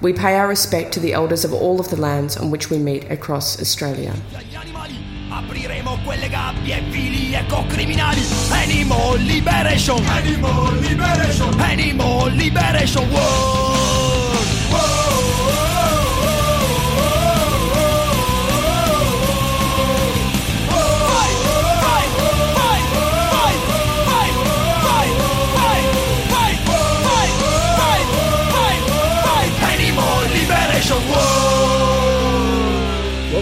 We pay our respect to the elders of all of the lands on which we meet across Australia. Apriremo quelle gabbie criminali Animal Liberation. Animal Liberation. Animal Liberation. World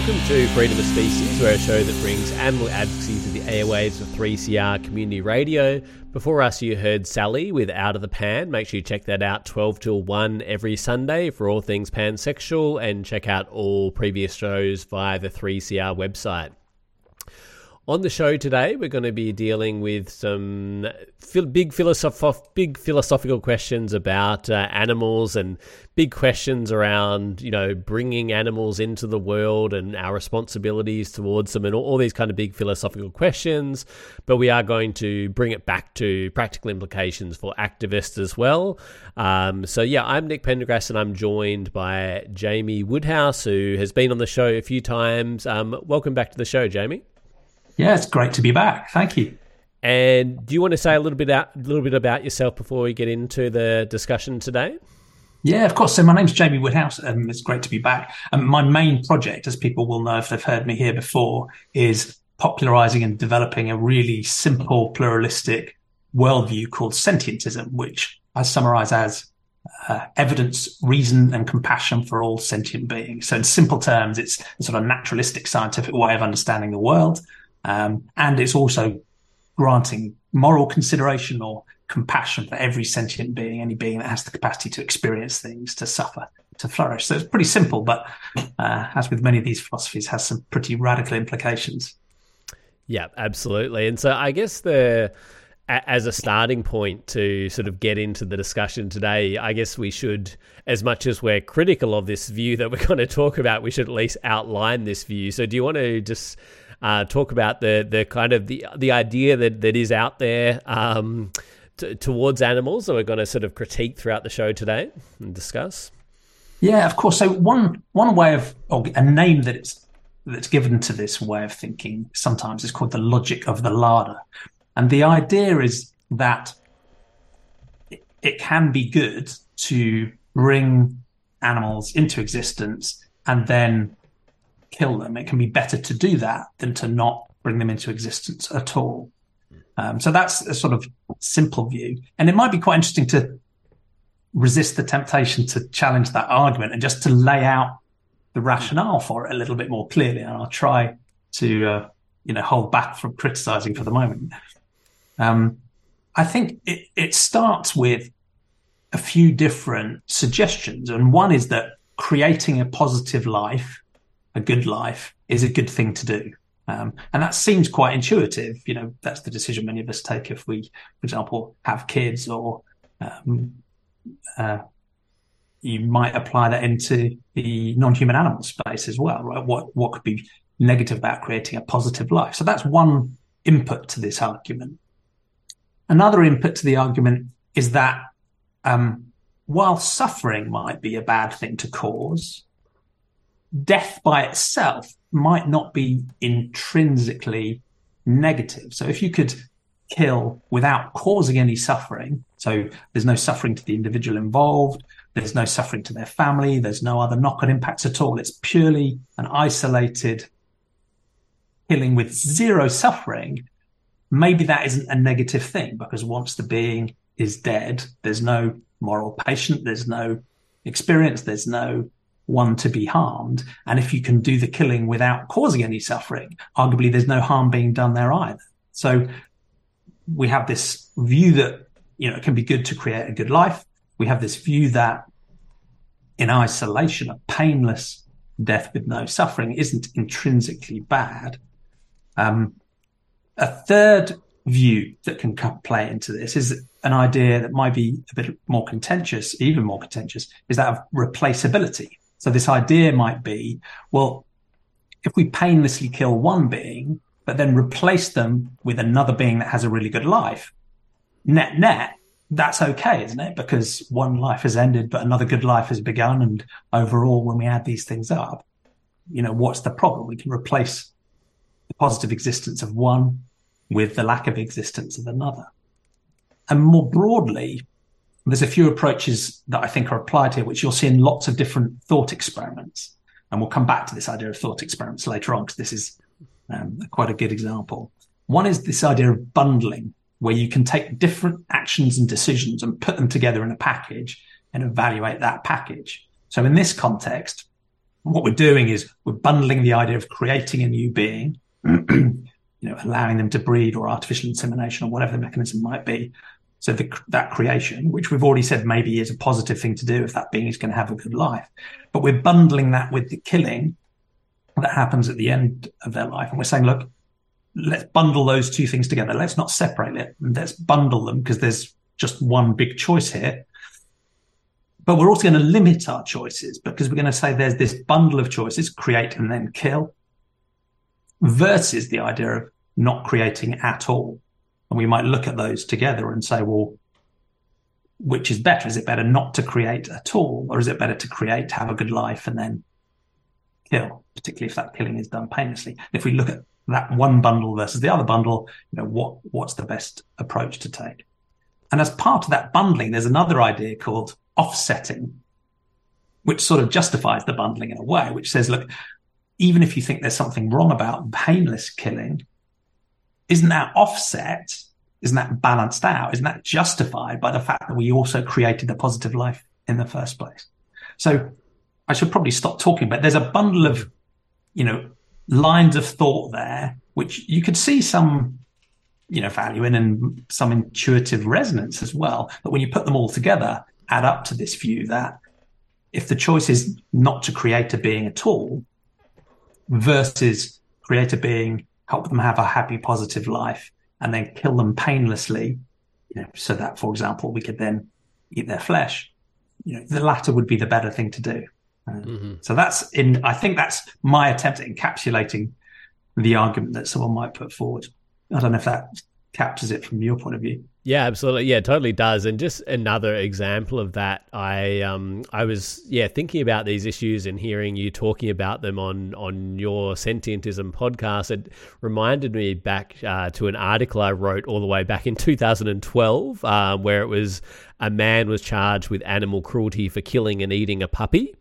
Welcome to Freedom of Species, where a show that brings animal advocacy to the airwaves of 3CR Community Radio. Before us, you heard Sally with Out of the Pan. Make sure you check that out 12 till 1 every Sunday for all things pansexual, and check out all previous shows via the 3CR website. On the show today, we're going to be dealing with some big, philosoph- big philosophical questions about uh, animals and big questions around, you know, bringing animals into the world and our responsibilities towards them and all, all these kind of big philosophical questions. But we are going to bring it back to practical implications for activists as well. Um, so, yeah, I'm Nick Pendergrass and I'm joined by Jamie Woodhouse, who has been on the show a few times. Um, welcome back to the show, Jamie. Yeah, it's great to be back. Thank you. And do you want to say a little bit out, a little bit about yourself before we get into the discussion today? Yeah, of course. So my name's Jamie Woodhouse, and it's great to be back. And my main project, as people will know if they've heard me here before, is popularizing and developing a really simple, pluralistic worldview called sentientism, which I summarize as uh, evidence, reason, and compassion for all sentient beings. So, in simple terms, it's a sort of naturalistic scientific way of understanding the world. Um, and it's also granting moral consideration or compassion for every sentient being, any being that has the capacity to experience things, to suffer, to flourish. So it's pretty simple, but uh, as with many of these philosophies, has some pretty radical implications. Yeah, absolutely. And so I guess the as a starting point to sort of get into the discussion today, I guess we should, as much as we're critical of this view that we're going to talk about, we should at least outline this view. So, do you want to just uh, talk about the the kind of the the idea that that is out there um, t- towards animals that we're going to sort of critique throughout the show today and discuss? Yeah, of course. So one one way of or a name that it's that's given to this way of thinking sometimes is called the logic of the larder, and the idea is that it, it can be good to bring animals into existence and then kill them. It can be better to do that than to not bring them into existence at all. Um, so that's a sort of simple view. And it might be quite interesting to resist the temptation to challenge that argument and just to lay out the rationale for it a little bit more clearly. And I'll try to, uh, you know, hold back from criticizing for the moment. Um, I think it, it starts with a few different suggestions. And one is that creating a positive life a good life is a good thing to do. Um, and that seems quite intuitive. You know, that's the decision many of us take if we, for example, have kids or um, uh, you might apply that into the non-human animal space as well, right? What what could be negative about creating a positive life? So that's one input to this argument. Another input to the argument is that um, while suffering might be a bad thing to cause, death by itself might not be intrinsically negative. So if you could kill without causing any suffering, so there's no suffering to the individual involved, there's no suffering to their family, there's no other knock on impacts at all. It's purely an isolated killing with zero suffering. Maybe that isn't a negative thing because once the being is dead, there's no moral patient, there's no experience, there's no one to be harmed. And if you can do the killing without causing any suffering, arguably there's no harm being done there either. So we have this view that, you know, it can be good to create a good life. We have this view that in isolation, a painless death with no suffering isn't intrinsically bad. Um, a third view that can play into this is an idea that might be a bit more contentious, even more contentious, is that of replaceability. So this idea might be, well, if we painlessly kill one being, but then replace them with another being that has a really good life, net net, that's okay, isn't it? Because one life has ended, but another good life has begun. And overall, when we add these things up, you know, what's the problem? We can replace the positive existence of one with the lack of existence of another. And more broadly, there's a few approaches that I think are applied here, which you'll see in lots of different thought experiments. And we'll come back to this idea of thought experiments later on, because this is um, quite a good example. One is this idea of bundling, where you can take different actions and decisions and put them together in a package and evaluate that package. So in this context, what we're doing is we're bundling the idea of creating a new being, you know, allowing them to breed or artificial insemination or whatever the mechanism might be. So the, that creation, which we've already said maybe is a positive thing to do if that being is going to have a good life, but we're bundling that with the killing that happens at the end of their life. And we're saying, look, let's bundle those two things together. Let's not separate it. Let's bundle them because there's just one big choice here. But we're also going to limit our choices because we're going to say there's this bundle of choices, create and then kill, versus the idea of not creating at all. And we might look at those together and say, well, which is better? Is it better not to create at all? Or is it better to create, have a good life, and then kill, particularly if that killing is done painlessly? And if we look at that one bundle versus the other bundle, you know, what, what's the best approach to take? And as part of that bundling, there's another idea called offsetting, which sort of justifies the bundling in a way, which says, look, even if you think there's something wrong about painless killing, isn't that offset? Isn't that balanced out? Isn't that justified by the fact that we also created a positive life in the first place? So I should probably stop talking, but there's a bundle of, you know, lines of thought there, which you could see some, you know, value in and some intuitive resonance as well. But when you put them all together, add up to this view that if the choice is not to create a being at all versus create a being, help them have a happy, positive life, and then kill them painlessly, you know, so that, for example, we could then eat their flesh. You know, the latter would be the better thing to do. mm-hmm. So that's in. I think that's my attempt at encapsulating the argument that someone might put forward. I don't know if that captures it from your point of view. Yeah, absolutely. Yeah, totally does. And just another example of that, I um I was yeah thinking about these issues and hearing you talking about them on on your Sentientism podcast. It reminded me back uh, to an article I wrote all the way back in 2012, uh, where it was a man was charged with animal cruelty for killing and eating a puppy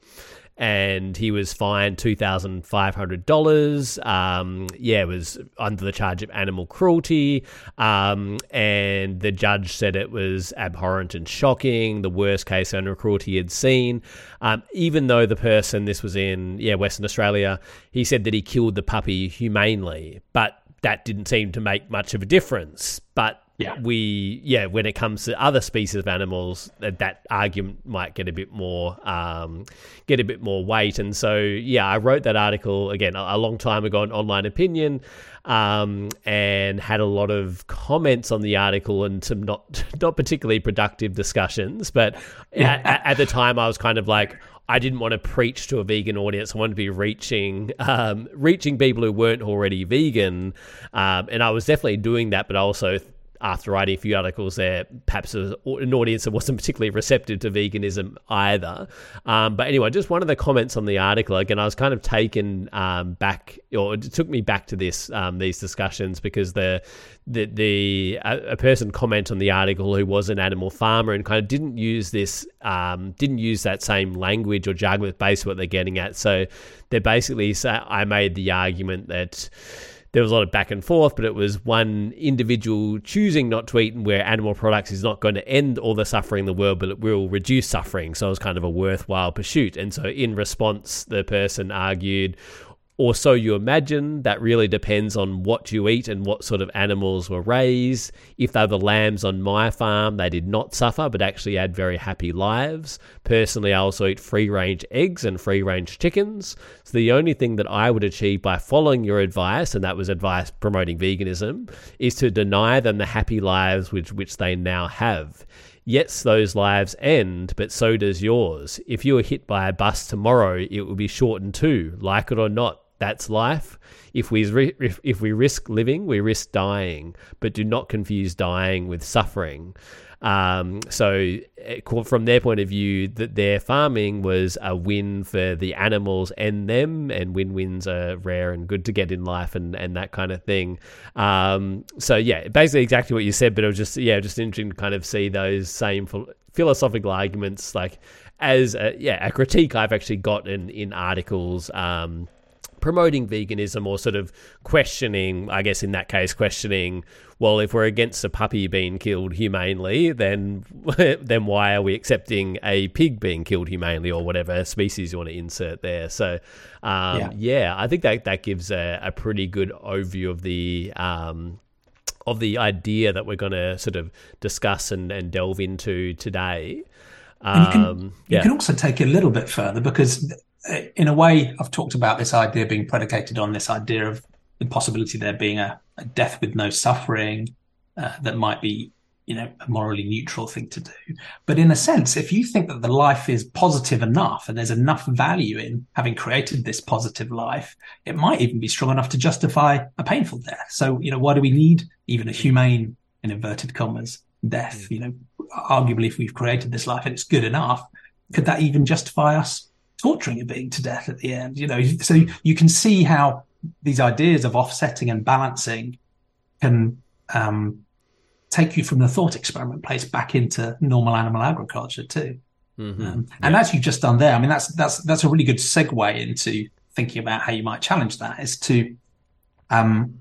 and he was fined two thousand five hundred dollars. Um, yeah, it was under the charge of animal cruelty, um, and the judge said it was abhorrent and shocking, the worst case animal cruelty he had seen. Um, even though the person, this was in yeah Western Australia, he said that he killed the puppy humanely, but that didn't seem to make much of a difference. But yeah. we yeah when it comes to other species of animals that, that argument might get a bit more um, get a bit more weight and so yeah i wrote that article again a, a long time ago on online opinion um, and had a lot of comments on the article and some not not particularly productive discussions but at, at the time i was kind of like I didn't want to preach to a vegan audience. I wanted to be reaching um, reaching people who weren't already vegan, um, and I was definitely doing that. But I also after writing a few articles there, perhaps an audience that wasn't particularly receptive to veganism either. Um, but anyway, just one of the comments on the article. Again, I was kind of taken um, back, or it took me back to this um, these discussions because the the the a, a, person comment on the article who was an animal farmer and kind of didn't use this um, didn't use that same language or jargon based what they're getting at. So they're basically I made the argument that there was a lot of back and forth, but it was one individual choosing not to eat and where animal products is not going to end all the suffering in the world, but it will reduce suffering. So it was kind of a worthwhile pursuit. And so in response, the person argued, or so you imagine. That really depends on what you eat and what sort of animals were raised. If they were the lambs on my farm, they did not suffer, but actually had very happy lives. Personally, I also eat free range eggs and free range chickens. So the only thing that I would achieve by following your advice, and that was advice promoting veganism, is to deny them the happy lives which, which they now have. Yes, those lives end, but so does yours. If you were hit by a bus tomorrow, it will be shortened too. Like it or not, that's life. If we if, if we risk living, we risk dying. But do not confuse dying with suffering. Um, so, eh, from their point of view, that their farming was a win for the animals and them, and win wins are rare and good to get in life, and, and that kind of thing. Um, so, yeah, basically exactly what you said, but it was just yeah, just interesting to kind of see those same philosophical arguments, like as a, yeah, a critique I've actually gotten in articles. Um, promoting veganism or sort of questioning, I guess in that case, questioning, well, if we're against a puppy being killed humanely, then then why are we accepting a pig being killed humanely or whatever species you want to insert there? So, um, yeah. yeah. I think that that gives a, a pretty good overview of the. Um, of the idea that we're going to sort of discuss and, and delve into today. Um, you, can, um, yeah. you can also take it a little bit further because in a way, I've talked about this idea being predicated on this idea of the possibility there being a, a death with no suffering uh, that might be, you know, a morally neutral thing to do. But in a sense, if you think that the life is positive enough and there's enough value in having created this positive life, it might even be strong enough to justify a painful death. So, you know, why do we need even a humane, in inverted commas, death? Mm. You know, arguably, if we've created this life and it's good enough, could that even justify us torturing a being to death at the end. You know, so you can see how these ideas of offsetting and balancing can um, take you from the thought experiment place back into normal animal agriculture too. Mm-hmm. Um, and yeah. as you've just done there, I mean, that's that's that's a really good segue into thinking about how you might challenge that. Is to um,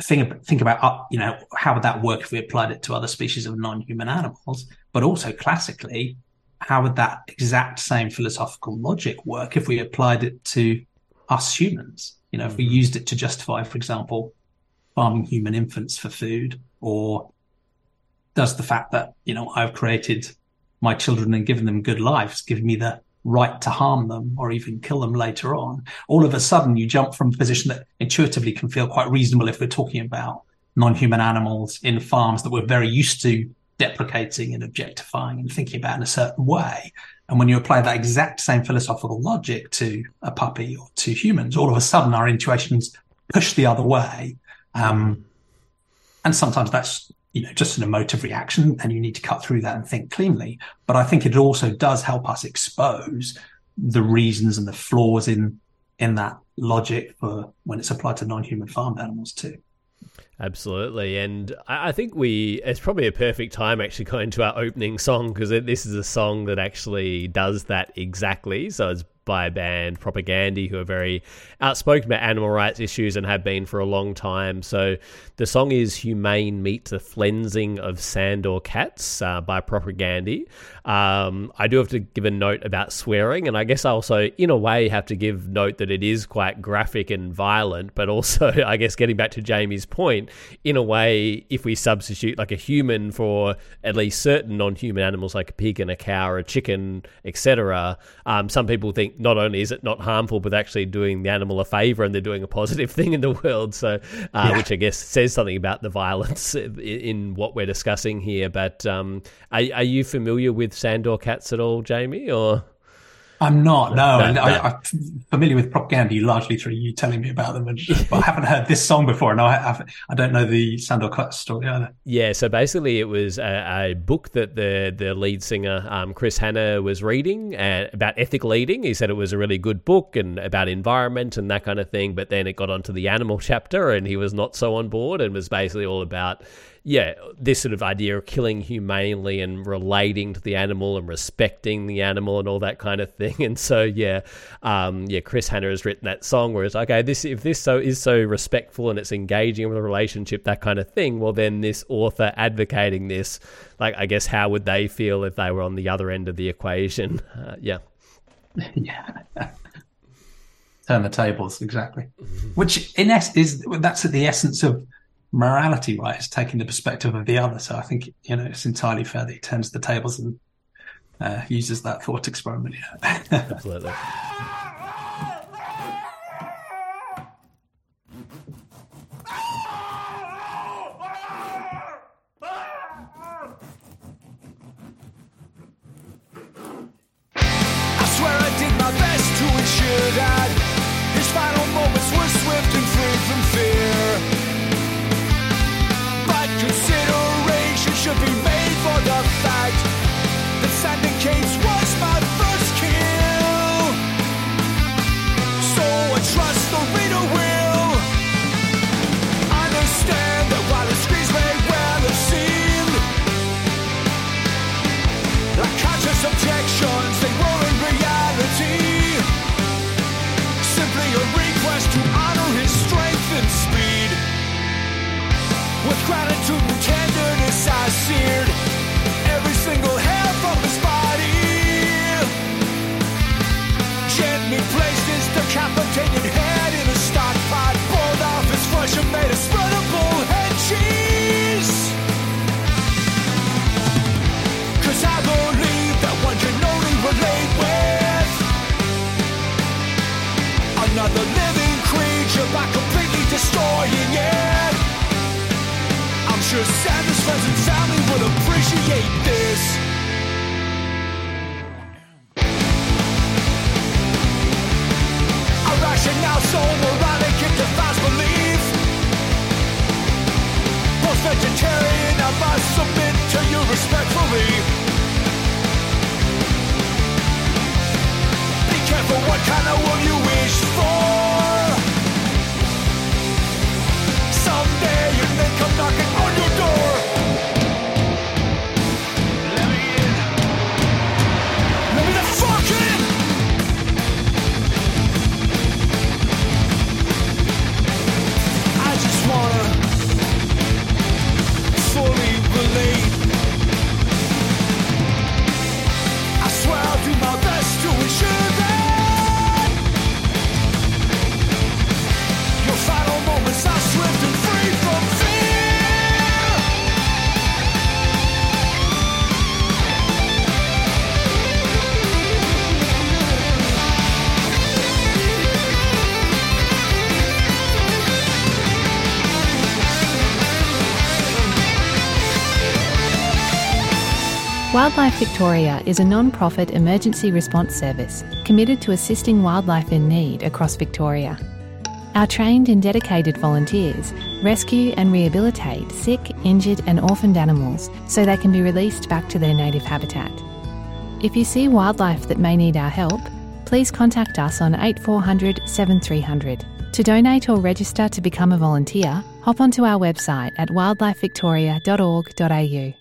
think think about uh, you know how would that work if we applied it to other species of non-human animals, but also classically how would that exact same philosophical logic work if we applied it to us humans? You know, if we mm-hmm. used it to justify, for example, farming human infants for food, or does the fact that, you know, I've created my children and given them good lives give me the right to harm them or even kill them later on? All of a sudden, you jump from a position that intuitively can feel quite reasonable if we're talking about non-human animals in farms that we're very used to deprecating and objectifying and thinking about in a certain way. And when you apply that exact same philosophical logic to a puppy or to humans, all of a sudden our intuitions push the other way. Um, and sometimes that's you know just an emotive reaction, and you need to cut through that and think cleanly. But I think it also does help us expose the reasons and the flaws in in that logic for when it's applied to non-human farmed animals too. Absolutely, and I think we it's probably a perfect time actually going to our opening song because this is a song that actually does that exactly. So it's by a band, Propagandhi, who are very outspoken about animal rights issues and have been for a long time. So the song is Humane Meat, the Flensing of Sandor Katz uh, by Propagandhi. Um, I do have to give a note about swearing, and I guess I also, in a way, have to give note that it is quite graphic and violent, but also, I guess, getting back to Jamie's point, in a way, if we substitute like a human for at least certain non human animals like a pig and a cow or a chicken, etc., um, some people think not only is it not harmful, but actually doing the animal a favor and they're doing a positive thing in the world. So, uh, yeah. which I guess says something about the violence in what we're discussing here. But um, are, are you familiar with Sandor Katz at all, Jamie? Or I'm not. No, no, no. I, am familiar with Propagandhi largely through you telling me about them, and I haven't heard this song before. No, I, I've, I do not know the Sandor Katz story either. Yeah, so basically, it was a, a book that the the lead singer um, Chris Hannah was reading uh, about ethical eating. He said it was a really good book and about environment and that kind of thing. But then it got onto the animal chapter, and he was not so on board, and was basically all about yeah, this sort of idea of killing humanely and relating to the animal and respecting the animal and all that kind of thing. And so, yeah, um, yeah, Chris Hannah has written that song where it's okay, this if this so is so respectful and it's engaging with a relationship, that kind of thing. Well, then this author advocating this, like, I guess, how would they feel if they were on the other end of the equation? Uh, yeah. Yeah. turn the tables exactly. Which in es- is that's the essence of morality, right? Is taking the perspective of the other. So I think you know it's entirely fair that he turns the tables and uh, uses that thought experiment. Yeah. Absolutely. decapitated head in a stock pot, pulled off his flesh and made a spreadable head cheese. Cause I believe that one can only relate with another living creature by completely destroying it. I'm sure Sandor's friends and family would appreciate this. Wildlife Victoria is a non profit emergency response service committed to assisting wildlife in need across Victoria. Our trained and dedicated volunteers rescue and rehabilitate sick, injured, and orphaned animals so they can be released back to their native habitat. If you see wildlife that may need our help, please contact us on 8400 7300. To donate or register to become a volunteer, hop onto our website at wildlifevictoria.org.au.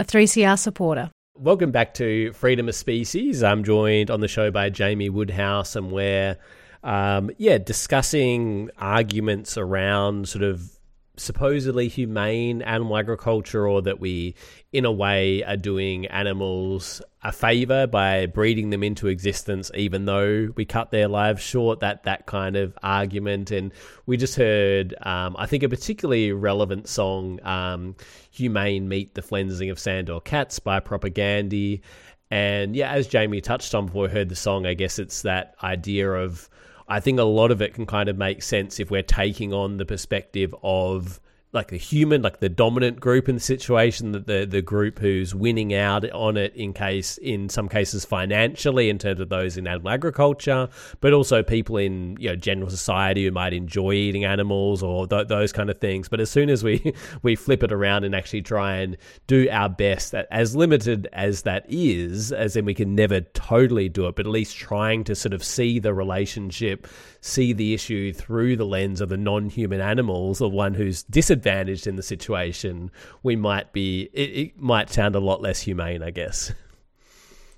A 3CR supporter. Welcome back to Freedom of Species. I'm joined on the show by Jamie Woodhouse, and we're, um, yeah, discussing arguments around sort of supposedly humane animal agriculture or that we in a way are doing animals a favor by breeding them into existence even though we cut their lives short that that kind of argument. And we just heard um, i think a particularly relevant song um, humane meat the flensing of Sandor Katz by propagandhi and yeah as jamie touched on before we heard the song i guess it's that idea of I think a lot of it can kind of make sense if we're taking on the perspective of like the human, like the dominant group in the situation, that the the group who's winning out on it in case in some cases financially in terms of those in animal agriculture, but also people in you know general society who might enjoy eating animals or th- those kind of things. But as soon as we we flip it around and actually try and do our best, that as limited as that is, as in we can never totally do it, but at least trying to sort of see the relationship see the issue through the lens of the non-human animals or one who's disadvantaged in the situation, we might be it, it might sound a lot less humane, I guess.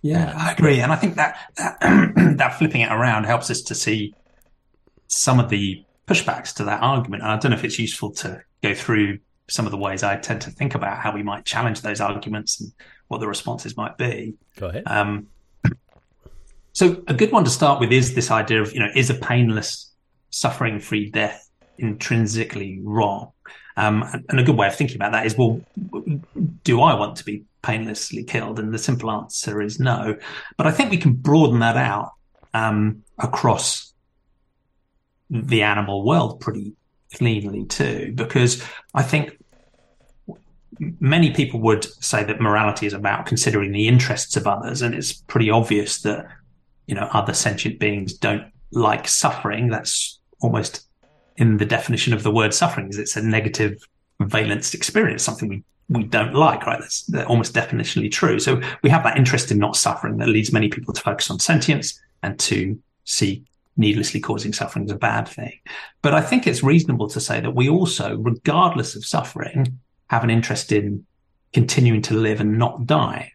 Yeah, I agree, and I think that that, that flipping it around helps us to see some of the pushbacks to that argument. And I don't know if it's useful to go through some of the ways I tend to think about how we might challenge those arguments and what the responses might be. Go ahead. Um, So a good one to start with is this idea of, you know, is a painless, suffering-free death intrinsically wrong? Um, and a good way of thinking about that is, well, do I want to be painlessly killed? And the simple answer is no. But I think we can broaden that out um, across the animal world pretty cleanly too, because I think many people would say that morality is about considering the interests of others, and it's pretty obvious that you know other sentient beings don't like suffering. That's almost in the definition of the word suffering is it's a negative valenced experience, something we we don't like, right? That's, that's almost definitionally true. So we have that interest in not suffering that leads many people to focus on sentience and to see needlessly causing suffering as a bad thing. But I think it's reasonable to say that we also, regardless of suffering, have an interest in continuing to live and not die.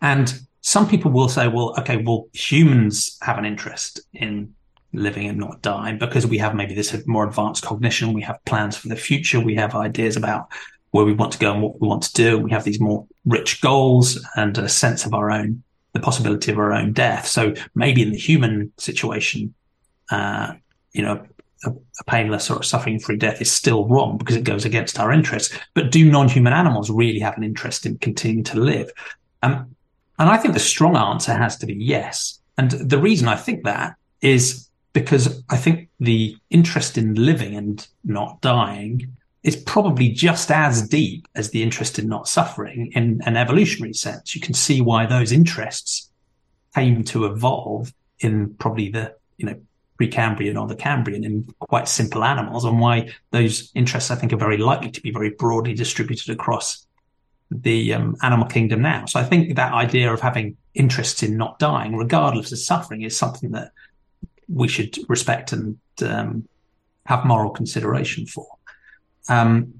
And some people will say, well, okay, well, humans have an interest in living and not dying because we have maybe this more advanced cognition. We have plans for the future. We have ideas about where we want to go and what we want to do. We have these more rich goals and a sense of our own, the possibility of our own death. So maybe in the human situation, uh, you know, a, a painless or a suffering free death is still wrong because it goes against our interests. But do non human animals really have an interest in continuing to live? Um, and I think the strong answer has to be yes. And the reason I think that is because I think the interest in living and not dying is probably just as deep as the interest in not suffering in an evolutionary sense. You can see why those interests came to evolve in probably the, you know, Precambrian or the Cambrian in quite simple animals and why those interests, I think, are very likely to be very broadly distributed across the um, animal kingdom now. So I think that idea of having interests in not dying, regardless of suffering, is something that we should respect and um, have moral consideration for, um,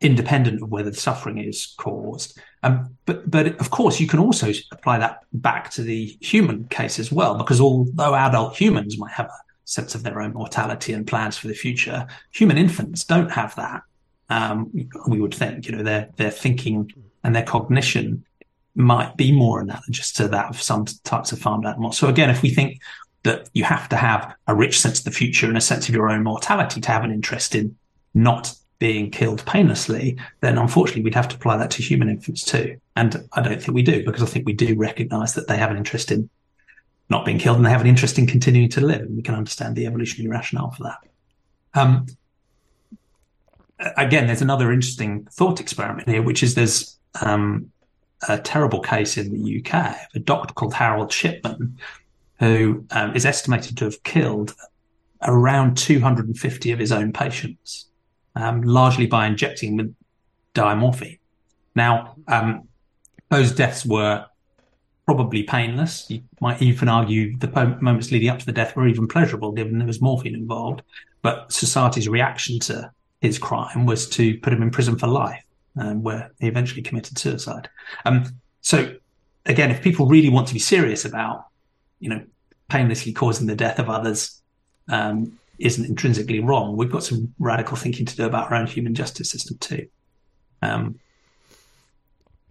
independent of whether the suffering is caused. Um, but but of course, you can also apply that back to the human case as well, because although adult humans might have a sense of their own mortality and plans for the future, human infants don't have that. Um, we would think, you know, their their thinking and their cognition might be more analogous to that of some types of farmed animals. So again, if we think that you have to have a rich sense of the future and a sense of your own mortality to have an interest in not being killed painlessly, then unfortunately we'd have to apply that to human infants too. And I don't think we do because I think we do recognize that they have an interest in not being killed and they have an interest in continuing to live. And we can understand the evolutionary rationale for that. Um, again, there's another interesting thought experiment here, which is there's um, a terrible case in the UK of a doctor called Harold Shipman who um, is estimated to have killed around 250 of his own patients, um, largely by injecting with diamorphine. Now, um, those deaths were probably painless. You might even argue the moments leading up to the death were even pleasurable, given there was morphine involved. But society's reaction to his crime was to put him in prison for life, um, where he eventually committed suicide. Um, so, again, if people really want to be serious about you know, painlessly causing the death of others um, isn't intrinsically wrong. We've got some radical thinking to do about our own human justice system too. Um,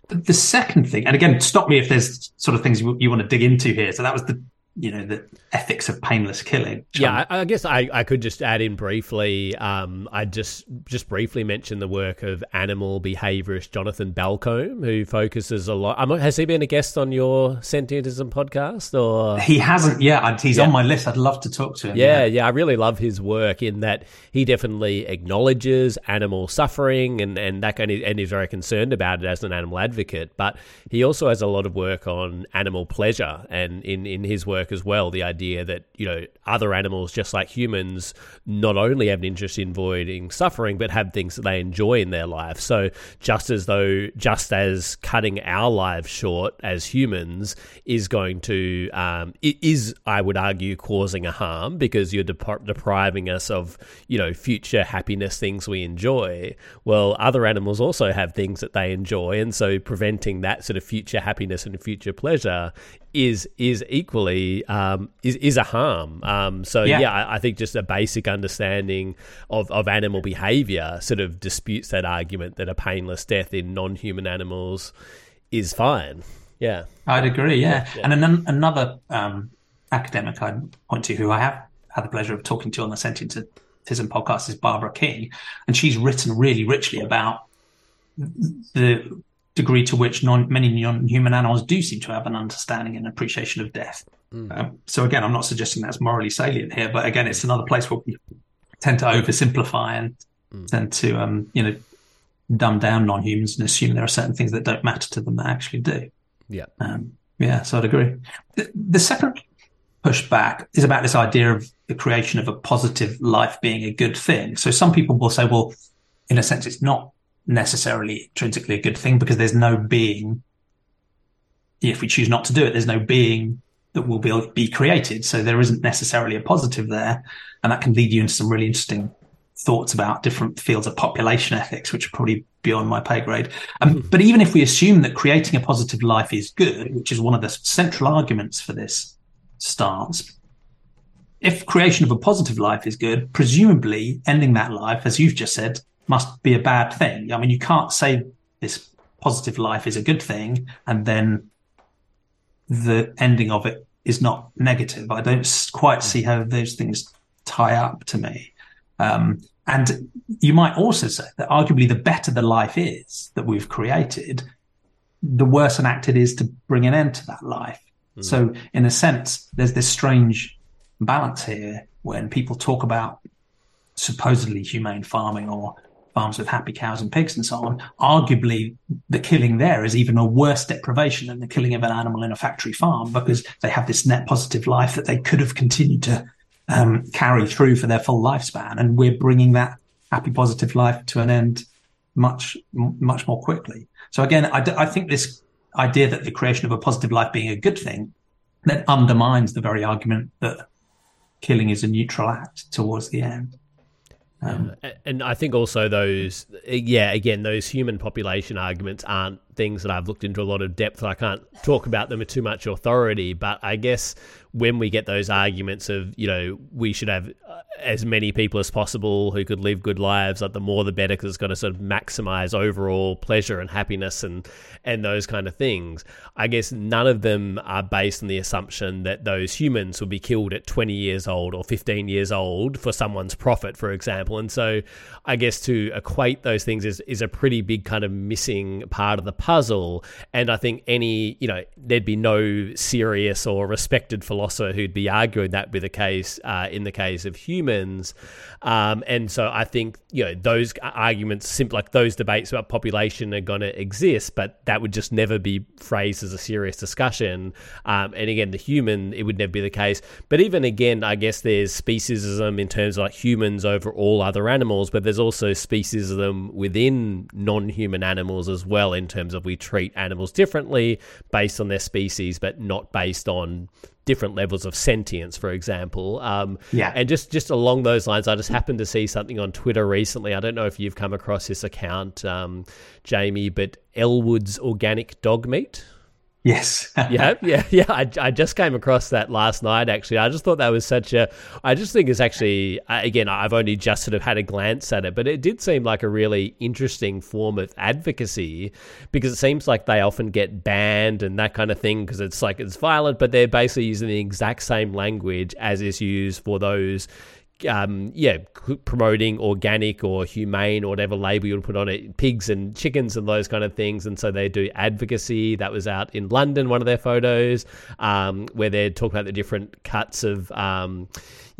the second thing, and again, stop me if there's sort of things you, you want to dig into here. So that was the you know the ethics of painless killing. Yeah, I, I, guess I, I could just add in briefly. Um, I just just briefly mention the work of animal behaviorist Jonathan Balcombe, who focuses a lot. Um, has he been a guest on your Sentientism podcast? Or he hasn't yet. He's yeah. on my list. I'd love to talk to him. Yeah, yeah, yeah, I really love his work in that he definitely acknowledges animal suffering and and that kind of, and is very concerned about it as an animal advocate. But he also has a lot of work on animal pleasure, and in in his work work as well. The idea that you know other animals, just like humans, not only have an interest in avoiding suffering, but have things that they enjoy in their life. So just as though, just as cutting our lives short as humans is going to um, is, I would argue, causing a harm because you're dep- depriving us of you know future happiness, things we enjoy. Well, other animals also have things that they enjoy, and so preventing that sort of future happiness and future pleasure is is equally um, is is a harm. Um, so yeah, yeah I, I, think just a basic understanding of, of animal behavior sort of disputes that argument that a painless death in non-human animals is fine. Yeah, I'd agree. Yeah, yeah. and an- another um, academic I'd point to who I have had the pleasure of talking to on the Sentientism podcast is Barbara King, and she's written really richly about the degree to which non, many non-human animals do seem to have an understanding and appreciation of death. Mm. Um, so again, I'm not suggesting that's morally salient here, but again, it's another place where we tend to oversimplify and mm. tend to, um, you know, dumb down non-humans and assume there are certain things that don't matter to them that actually do. Yeah. Um, yeah, so I'd agree. The, the second pushback is about this idea of the creation of a positive life being a good thing. So some people will say, well, in a sense, it's not necessarily intrinsically a good thing because there's no being. If we choose not to do it, there's no being that will be, be created. So there isn't necessarily a positive there. And that can lead you into some really interesting thoughts about different fields of population ethics, which are probably beyond my pay grade. Um, mm-hmm. But even if we assume that creating a positive life is good, which is one of the central arguments for this stance, if creation of a positive life is good, presumably ending that life, as you've just said, must be a bad thing. I mean, you can't say this positive life is a good thing and then the ending of it is not negative. I don't quite see how those things tie up to me. Um, and you might also say that arguably the better the life is that we've created, the worse an act it is to bring an end to that life. Mm. So in a sense, there's this strange balance here when people talk about supposedly humane farming or farms with happy cows and pigs and so on, arguably the killing there is even a worse deprivation than the killing of an animal in a factory farm because they have this net positive life that they could have continued to um, carry through for their full lifespan. And we're bringing that happy positive life to an end much, much more quickly. So again, I, d- I think this idea that the creation of a positive life being a good thing then undermines the very argument that killing is a neutral act towards the end. Um, and I think also those, yeah, again, those human population arguments aren't things that I've looked into a lot of depth. I can't talk about them with too much authority, but I guess when we get those arguments of, you know, we should have uh, as many people as possible who could live good lives, like the more the better, because it's going to sort of maximize overall pleasure and happiness and and those kind of things. I guess none of them are based on the assumption that those humans will be killed at 20 years old or 15 years old for someone's profit, for example. And so, I guess to equate those things is is a pretty big kind of missing part of the puzzle. And I think any, you know, there'd be no serious or respected philosopher who'd be arguing that with a case uh, in the case of humans. Um, and so I think, you know, those arguments, simple like those debates about population are going to exist, but that would just never be phrased as a serious discussion. Um, and again, the human, it would never be the case. But even again, I guess there's speciesism in terms of like humans over all other animals, but there's also speciesism within non human animals as well in terms of we treat animals differently based on their species, but not based on different levels of sentience, for example. Um, yeah. And just just along those lines, I just happened to see something on Twitter recently. I don't know if you've come across this account, um, Jamie, but Elwood's Organic Dog Meat. Yes. yeah, yeah, yeah. I, I just came across that last night, actually. I just thought that was such a. I just think it's actually, again, I've only just sort of had a glance at it, but it did seem like a really interesting form of advocacy because it seems like they often get banned and that kind of thing because it's like it's violent, but they're basically using the exact same language as is used for those um, yeah, promoting organic or humane or whatever label you would put on it, pigs and chickens and those kind of things. And so they do advocacy. That was out in London, one of their photos, um, where they're talking about the different cuts of. Um,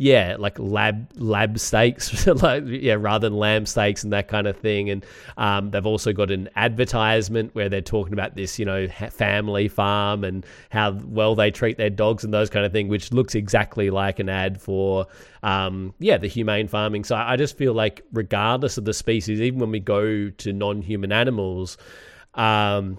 yeah, like lab lab steaks, like yeah, rather than lamb steaks and that kind of thing. And um, they've also got an advertisement where they're talking about this, you know, family farm and how well they treat their dogs and those kind of thing, which looks exactly like an ad for, um, yeah, the humane farming. So I just feel like regardless of the species, even when we go to non-human animals. Um,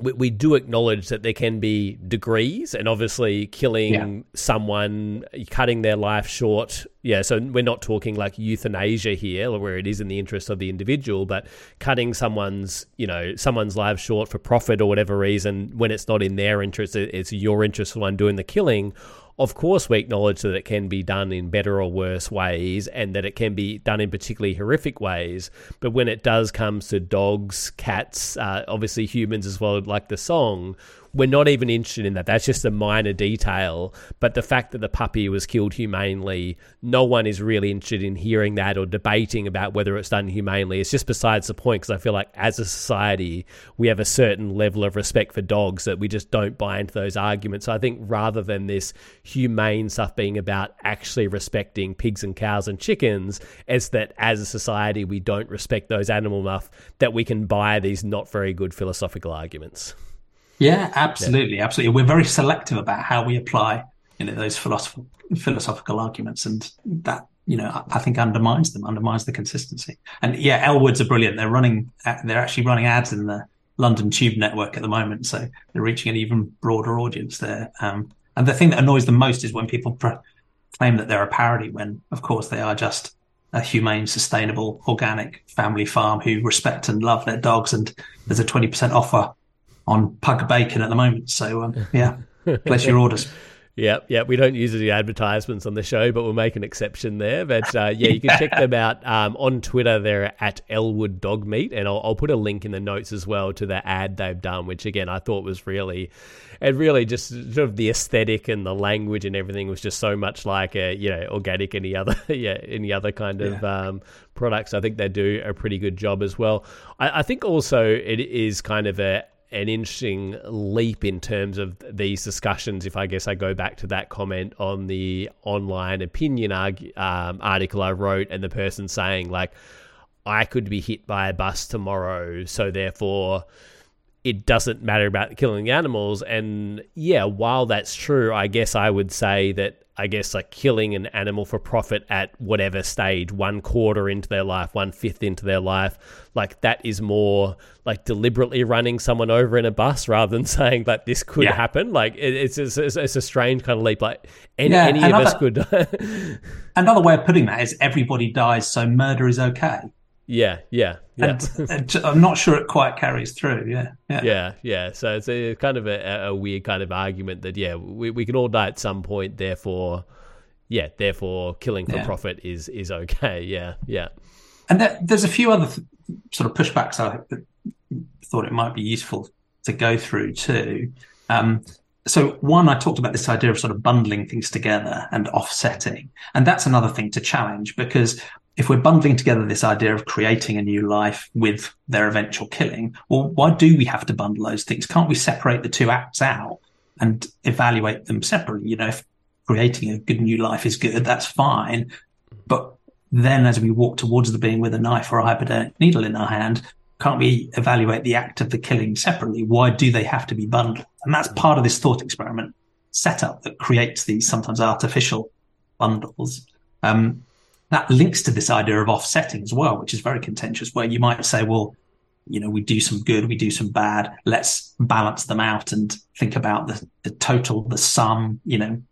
we, we, do acknowledge that there can be degrees, and obviously killing yeah. someone, cutting their life short. Yeah, so we're not talking like euthanasia here, where it is in the interest of the individual, but cutting someone's, you know, someone's life short for profit or whatever reason, when it's not in their interest, it's your interest, the one doing the killing of course, we acknowledge that it can be done in better or worse ways and that it can be done in particularly horrific ways. But when it does come to dogs, cats, uh, obviously humans as well, like the song, we're not even interested in that. That's just a minor detail. But the fact that the puppy was killed humanely, no one is really interested in hearing that or debating about whether it's done humanely. It's just besides the point because I feel like as a society, we have a certain level of respect for dogs that we just don't buy into those arguments. So I think rather than this humane stuff being about actually respecting pigs and cows and chickens, it's that as a society, we don't respect those animals enough that we can buy these not very good philosophical arguments. Yeah, absolutely, absolutely. We're very selective about how we apply, you know, those philosophical philosophical arguments, and that you know, I think undermines them, undermines the consistency. And yeah, Elwoods are brilliant. They're running, they're actually running ads in the London Tube network at the moment, so they're reaching an even broader audience there. Um, and the thing that annoys them most is when people claim that they're a parody, when of course they are just a humane, sustainable, organic family farm who respect and love their dogs. And there's a 20% offer on pug bacon at the moment. So, um, yeah, place your orders. Yeah, yeah, we don't use the advertisements on the show, but we'll make an exception there. But uh, yeah, you can check them out um, on Twitter. They're at Elwood Dog Meat, and I'll, I'll, put a link in the notes as well to the ad they've done, which again I thought was really, and really just sort of the aesthetic and the language and everything was just so much like a you know organic any other yeah any other kind of yeah. um, products. I think they do a pretty good job as well. I, I think also it is kind of a an interesting leap in terms of these discussions. If I guess I go back to that comment on the online opinion um, article I wrote, and the person saying, like, I could be hit by a bus tomorrow, so therefore it doesn't matter about killing animals. And yeah, while that's true, I guess I would say that I guess like killing an animal for profit at whatever stage, one quarter into their life, one fifth into their life, like that is more like deliberately running someone over in a bus rather than saying that this could yeah. happen. Like it, it's, it's, it's a strange kind of leap. Like any, yeah, any another, of us could. another way of putting that is everybody dies, so murder is okay. Yeah, yeah, yeah. And, and I'm not sure it quite carries through. Yeah, yeah, yeah. yeah. So it's a kind of a, a, weird kind of argument that yeah, we we can all die at some point. Therefore, yeah, therefore killing for yeah. profit is is okay. Yeah, yeah. And there, there's a few other th- sort of pushbacks I thought it might be useful to go through too. Um, so one, I talked about this idea of sort of bundling things together and offsetting, and that's another thing to challenge because if we're bundling together this idea of creating a new life with their eventual killing, well, why do we have to bundle those things? Can't we separate the two acts out and evaluate them separately? You know, if creating a good new life is good, that's fine. But then as we walk towards the being with a knife or a hypodermic needle in our hand, can't we evaluate the act of the killing separately? Why do they have to be bundled? And that's part of this thought experiment setup that creates these sometimes artificial bundles. Um, that links to this idea of offsetting as well, which is very contentious, where you might say, well, you know, we do some good, we do some bad. Let's balance them out and think about the, the total, the sum, you know,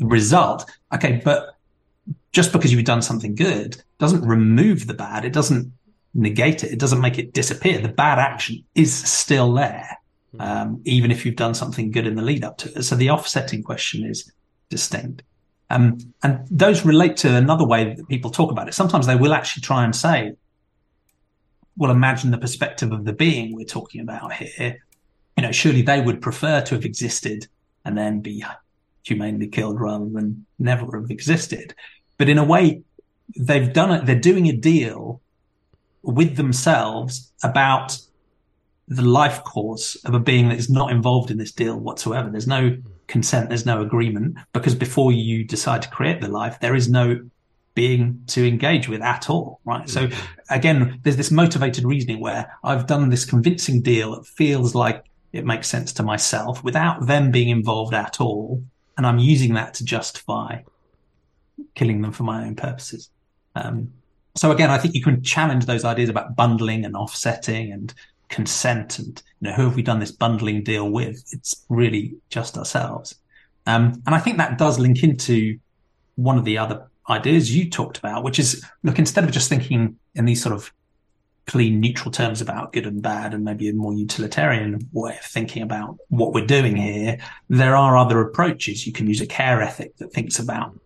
result. Okay. But just because you've done something good doesn't remove the bad. It doesn't negate it. It doesn't make it disappear. The bad action is still there. Um, even if you've done something good in the lead up to it. So the offsetting question is distinct. Um, and those relate to another way that people talk about it. Sometimes they will actually try and say, well, imagine the perspective of the being we're talking about here. You know, surely they would prefer to have existed and then be humanely killed rather than never have existed. But in a way, they've done it. They're doing a deal with themselves about the life course of a being that is not involved in this deal whatsoever. There's no consent, there's no agreement, because before you decide to create the life, there is no being to engage with at all, right? So again, there's this motivated reasoning where I've done this convincing deal that feels like it makes sense to myself without them being involved at all. And I'm using that to justify killing them for my own purposes. Um, so again, I think you can challenge those ideas about bundling and offsetting and consent and you know who have we done this bundling deal with? It's really just ourselves. Um, and i think that does link into one of the other ideas you talked about which is look instead of just thinking in these sort of clean neutral terms about good and bad and maybe a more utilitarian way of thinking about what we're doing here there are other approaches. You can use a care ethic that thinks about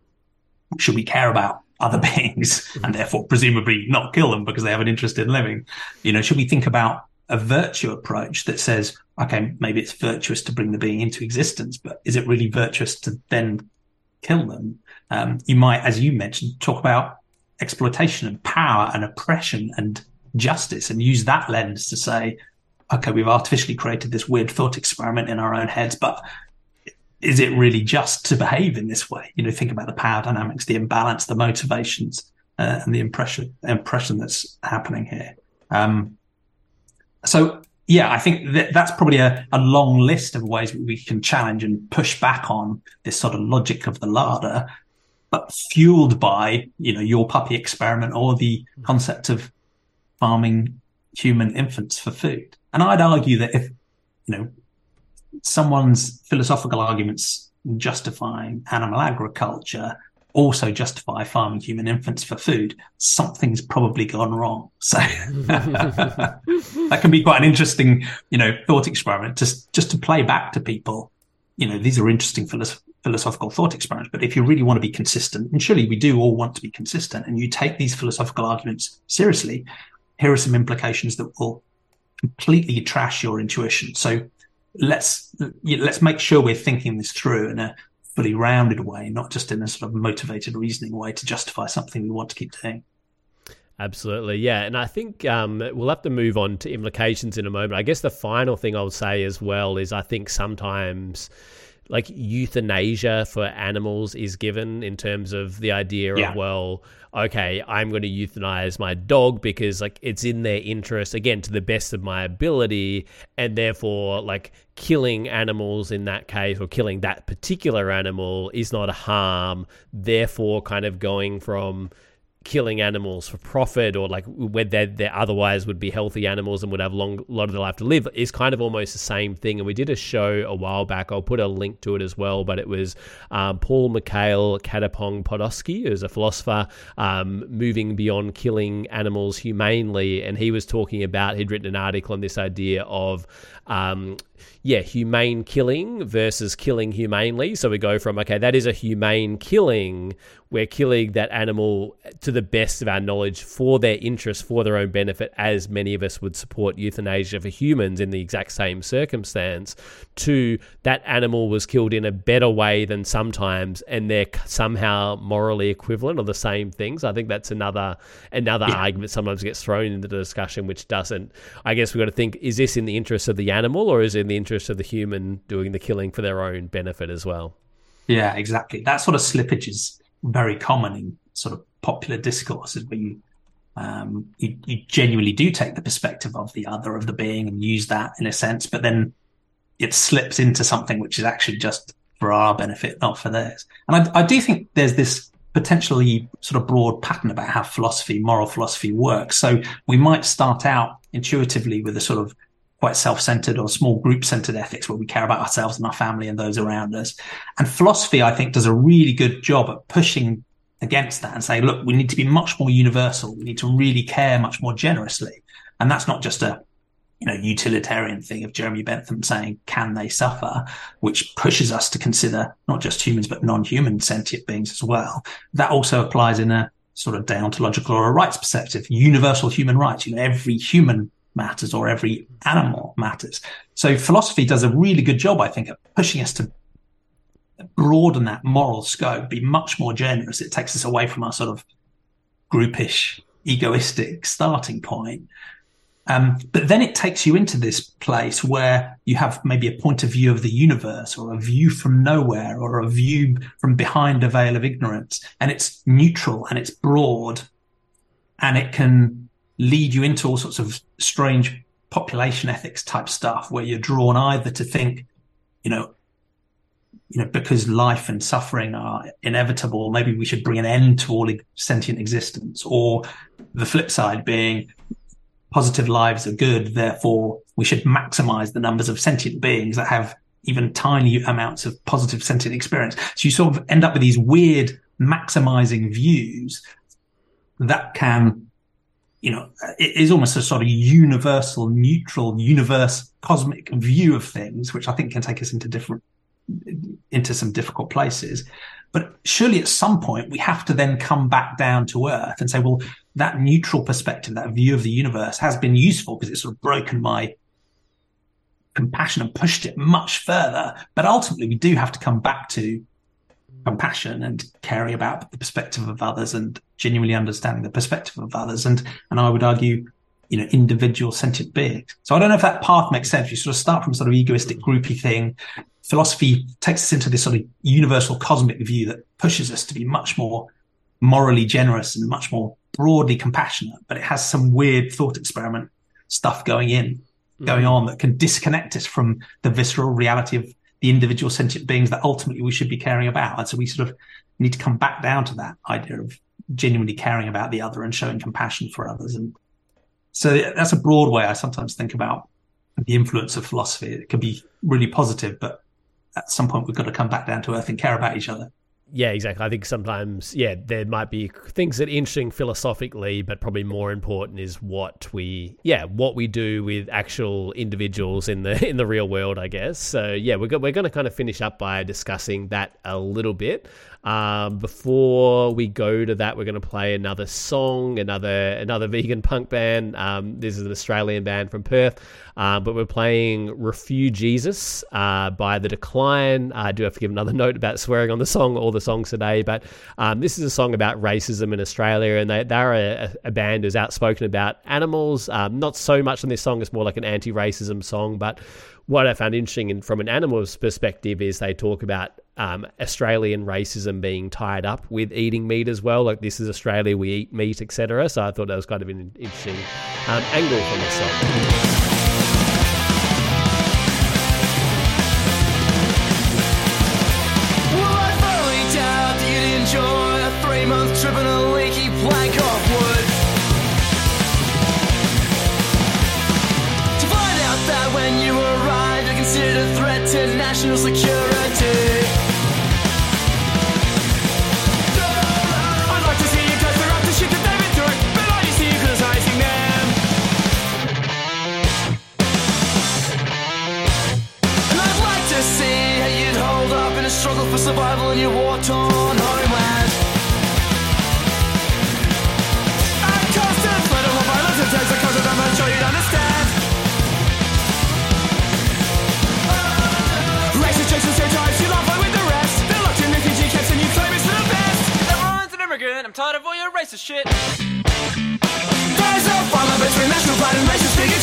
should we care about other beings and therefore presumably not kill them because they have an interest in living? You know should we think about a virtue approach that says, okay, maybe it's virtuous to bring the being into existence, but is it really virtuous to then kill them? Um, you might, as you mentioned, talk about exploitation and power and oppression and justice and use that lens to say, okay, we've artificially created this weird thought experiment in our own heads, but is it really just to behave in this way? You know, think about the power dynamics, the imbalance, the motivations, uh, and the impression impression that's happening here. Um, so yeah, I think that that's probably a, a long list of ways we can challenge and push back on this sort of logic of the larder, but fueled by you know your puppy experiment or the hmm. concept of farming human infants for food. And I'd argue that if you know someone's philosophical arguments justifying animal agriculture also justify farming human infants for food, something's probably gone wrong. So that can be quite an interesting, you know, thought experiment just just to play back to people. You know, these are interesting philosophical thought experiments, but if you really want to be consistent, and surely we do all want to be consistent, and you take these philosophical arguments seriously, here are some implications that will completely trash your intuition. So let's let's make sure we're thinking this through in a fully rounded way, not just in a sort of motivated reasoning way to justify something we want to keep doing. Absolutely, yeah, and I think um, we'll have to move on to implications in a moment. I guess the final thing I'll say as well is I think sometimes like euthanasia for animals is given in terms of the idea yeah. of well okay i'm going to euthanize my dog because like it's in their interest again to the best of my ability and therefore like killing animals in that case or killing that particular animal is not a harm therefore kind of going from killing animals for profit or like where they they otherwise would be healthy animals and would have long lot of their life to live is kind of almost the same thing. And we did a show a while back. I'll put a link to it as well but it was um, Paul Mikhail Catapang Podosky who's a philosopher um, moving beyond killing animals humanely. And he was talking about he'd written an article on this idea of um, yeah, humane killing versus killing humanely. So we go from, okay, that is a humane killing. We're killing that animal to the best of our knowledge for their interest, for their own benefit, as many of us would support euthanasia for humans in the exact same circumstance. To that animal was killed in a better way than sometimes, and they're somehow morally equivalent or the same things. I think that's another another yeah. argument sometimes gets thrown into the discussion, which doesn't. I guess we've got to think: is this in the interest of the animal, or is it in the interest of the human doing the killing for their own benefit as well. Yeah, exactly. That sort of slippage is very common in sort of popular discourses where you, um, you, you genuinely do take the perspective of the other of the being and use that in a sense, but then it slips into something which is actually just for our benefit, not for theirs. And I, I do think there's this potentially sort of broad pattern about how philosophy, moral philosophy works. So we might start out intuitively with a sort of quite self-centered or small group-centered ethics where we care about ourselves and our family and those around us. And philosophy, I think, does a really good job at pushing against that and say, look, we need to be much more universal. We need to really care much more generously. And that's not just a you know, utilitarian thing of Jeremy Bentham saying, can they suffer? Which pushes us to consider not just humans, but non-human sentient beings as well. That also applies in a sort of deontological or a rights perspective, universal human rights. You know, every human matters or every animal matters. So philosophy does a really good job, I think, at pushing us to broaden that moral scope, be much more generous. It takes us away from our sort of groupish, egoistic starting point. Um, but then it takes you into this place where you have maybe a point of view of the universe or a view from nowhere or a view from behind a veil of ignorance. And it's neutral and it's broad and it can lead you into all sorts of strange population ethics type stuff where you're drawn either to think, you know, you know, because life and suffering are inevitable, maybe we should bring an end to all sentient existence, or the flip side being positive lives are good, therefore we should maximize the numbers of sentient beings that have even tiny amounts of positive sentient experience. So you sort of end up with these weird maximizing views that can you know, it is almost a sort of universal, neutral, universe, cosmic view of things, which I think can take us into different, into some difficult places. But surely at some point we have to then come back down to earth and say, well, that neutral perspective, that view of the universe has been useful because it's sort of broken my compassion and pushed it much further. But ultimately, we do have to come back to compassion and caring about the perspective of others and genuinely understanding the perspective of others. And, and I would argue, you know, individual sentient beings. So I don't know if that path makes sense. You sort of start from sort of egoistic, groupy thing. Philosophy takes us into this sort of universal cosmic view that pushes us to be much more morally generous and much more broadly compassionate, but it has some weird thought experiment stuff going in, going mm. on that can disconnect us from the visceral reality of the individual sentient beings that ultimately we should be caring about. And so we sort of need to come back down to that idea of genuinely caring about the other and showing compassion for others. And so that's a broad way I sometimes think about the influence of philosophy. It can be really positive, but at some point we've got to come back down to earth and care about each other yeah, exactly. I think sometimes, yeah, there might be things that are interesting philosophically, but probably more important is what we, yeah, what we do with actual individuals in the in the real world, I guess. So yeah, we're go- we're going to kind of finish up by discussing that a little bit. Um, before we go to that, we're going to play another song, another another vegan punk band. Um, this is an Australian band from Perth, uh, but we're playing "Refugeesus" uh, by The Decline. I do have to give another note about swearing on the song, all the songs today, but um, this is a song about racism in Australia, and they they're a, a band who's outspoken about animals. Um, not so much on this song; it's more like an anti-racism song, but what I found interesting in, from an animal's perspective is they talk about um, Australian racism being tied up with eating meat as well. Like this is Australia, we eat meat, etc. So I thought that was kind of an interesting um, angle for myself. song. month struggle for survival in your war-torn homeland. At cost of little more violence and takes because of them, I'm sure you'd understand. Racist jokes and stereotypes, you laugh with the rest. They're locked in refugee camps and you claim it's for the best. Everyone's an immigrant, I'm tired of all your racist shit. There's no farmer between national pride and racist bigotry.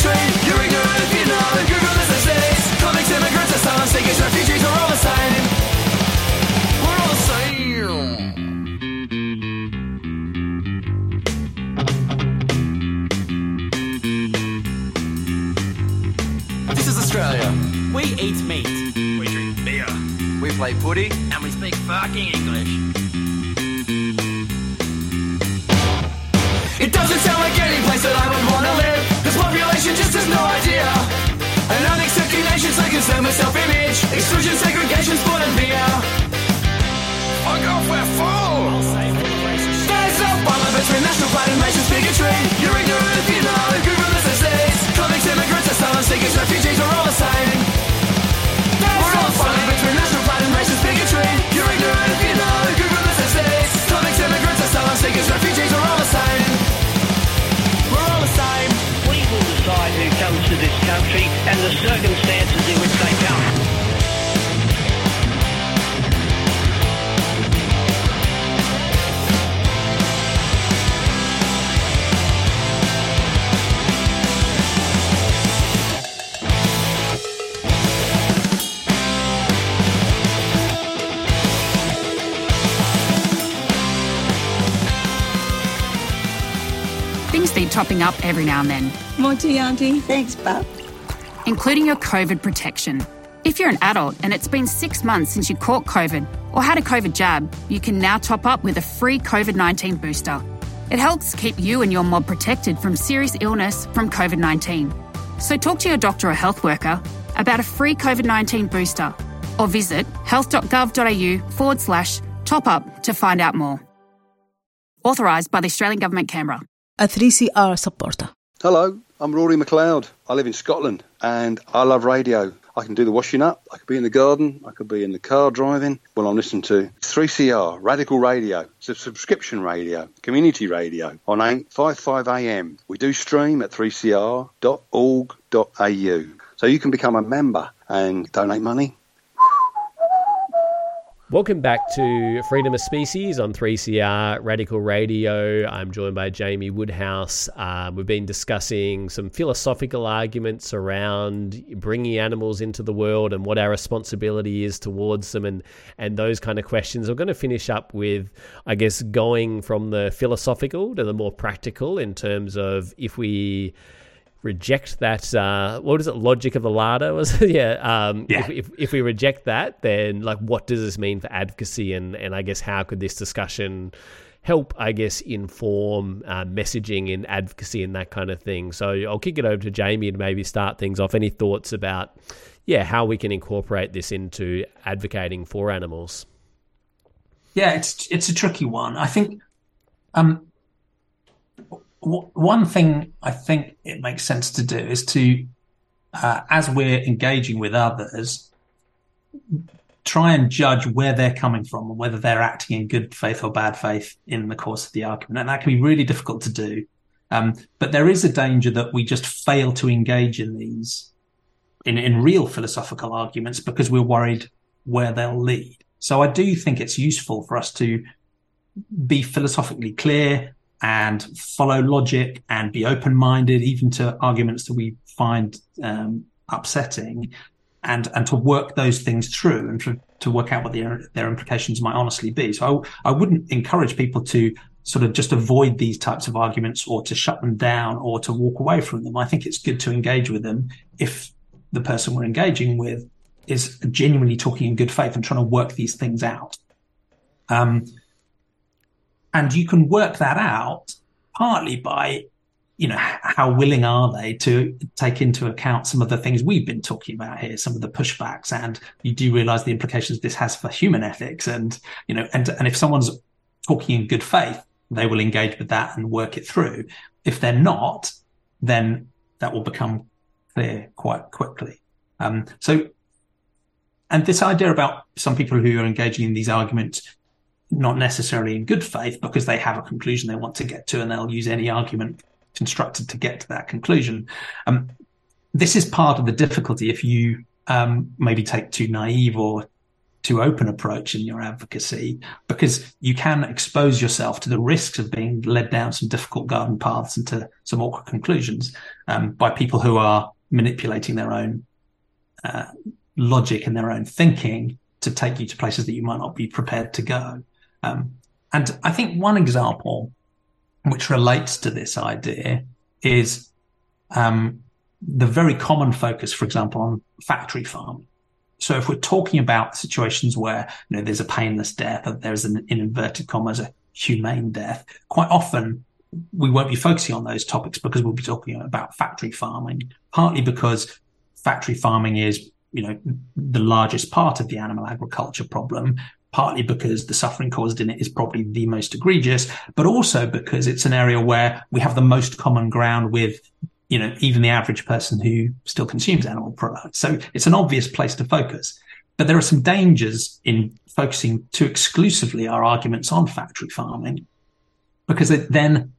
Play footy. And we speak fucking English. It doesn't sound like any place that I would want to live. This population just has no idea. An unaccepting nation so concerned with self-image. Exclusion, segregation, sport and beer. Fuck off, we're full! There's no bother between national pride and racist bigotry. You're ignorant if you know. Google this disease. Convicts, immigrants, asylum seekers, refugees are all the same. country and the circumstances in which they come. Topping up every now and then. More tea, Auntie. Thanks, Bub including your COVID protection. If you're an adult and it's been six months since you caught COVID or had a COVID jab, you can now top up with a free COVID 19 booster. It helps keep you and your mob protected from serious illness from COVID 19. So talk to your doctor or health worker about a free COVID 19 booster or visit health.gov.au forward slash top up to find out more. Authorised by the Australian Government, Canberra. A 3CR supporter. Hello, I'm Rory McLeod. I live in Scotland and I love radio. I can do the washing up. I could be in the garden. I could be in the car driving. Well, I'm listening to 3CR, Radical Radio. It's a subscription radio, community radio on 855 AM. We do stream at 3cr.org.au. So you can become a member and donate money Welcome back to Freedom of Species on 3CR Radical Radio. I'm joined by Jamie Woodhouse. Uh, we've been discussing some philosophical arguments around bringing animals into the world and what our responsibility is towards them and, and those kind of questions. We're going to finish up with, I guess, going from the philosophical to the more practical in terms of if we reject that uh, what is it? Logic of the larder? Was yeah, um, yeah. If, if, if, we reject that then like what does this mean for advocacy? And and i guess how could this discussion help i guess inform uh, messaging and advocacy and that kind of thing? So i'll kick it over to jamie to maybe start things off. Any thoughts about yeah how we can incorporate this into advocating for animals? Yeah it's it's a tricky one. I think um one thing I think it makes sense to do is to, uh, as we're engaging with others, try and judge where they're coming from and whether they're acting in good faith or bad faith in the course of the argument. And that can be really difficult to do. Um, but there is a danger that we just fail to engage in these, in, in real philosophical arguments because we're worried where they'll lead. So I do think it's useful for us to be philosophically clear, and follow logic and be open minded, even to arguments that we find um, upsetting, and and to work those things through and to, to work out what their their implications might honestly be. So I, I wouldn't encourage people to sort of just avoid these types of arguments or to shut them down or to walk away from them. I think it's good to engage with them if the person we're engaging with is genuinely talking in good faith and trying to work these things out. Um, and you can work that out partly by, you know, how willing are they to take into account some of the things we've been talking about here, some of the pushbacks, and you do realize the implications this has for human ethics, and you know, and and if someone's talking in good faith, they will engage with that and work it through. If they're not, then that will become clear quite quickly. Um, so, and this idea about some people who are engaging in these arguments not necessarily in good faith because they have a conclusion they want to get to and they'll use any argument constructed to get to that conclusion. Um, this is part of the difficulty if you um, maybe take too naive or too open approach in your advocacy because you can expose yourself to the risks of being led down some difficult garden paths into some awkward conclusions um, by people who are manipulating their own uh, logic and their own thinking to take you to places that you might not be prepared to go. Um, and I think one example which relates to this idea is um, the very common focus, for example, on factory farming. So if we're talking about situations where you know there's a painless death, or there's an in inverted commas a humane death, quite often we won't be focusing on those topics because we'll be talking about factory farming. Partly because factory farming is you know the largest part of the animal agriculture problem, partly because the suffering caused in it is probably the most egregious, but also because it's an area where we have the most common ground with, you know, even the average person who still consumes animal products. So it's an obvious place to focus. But there are some dangers in focusing too exclusively our arguments on factory farming because it then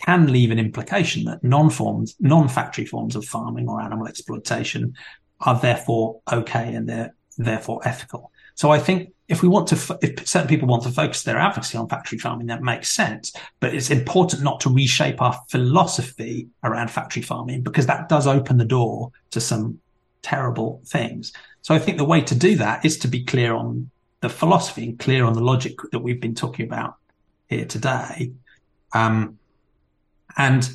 can leave an implication that non-forms, non-factory forms of farming or animal exploitation are therefore okay and they're therefore ethical. So I think if we want to, if certain people want to focus their advocacy on factory farming, that makes sense. But it's important not to reshape our philosophy around factory farming because that does open the door to some terrible things. So I think the way to do that is to be clear on the philosophy and clear on the logic that we've been talking about here today. Um, and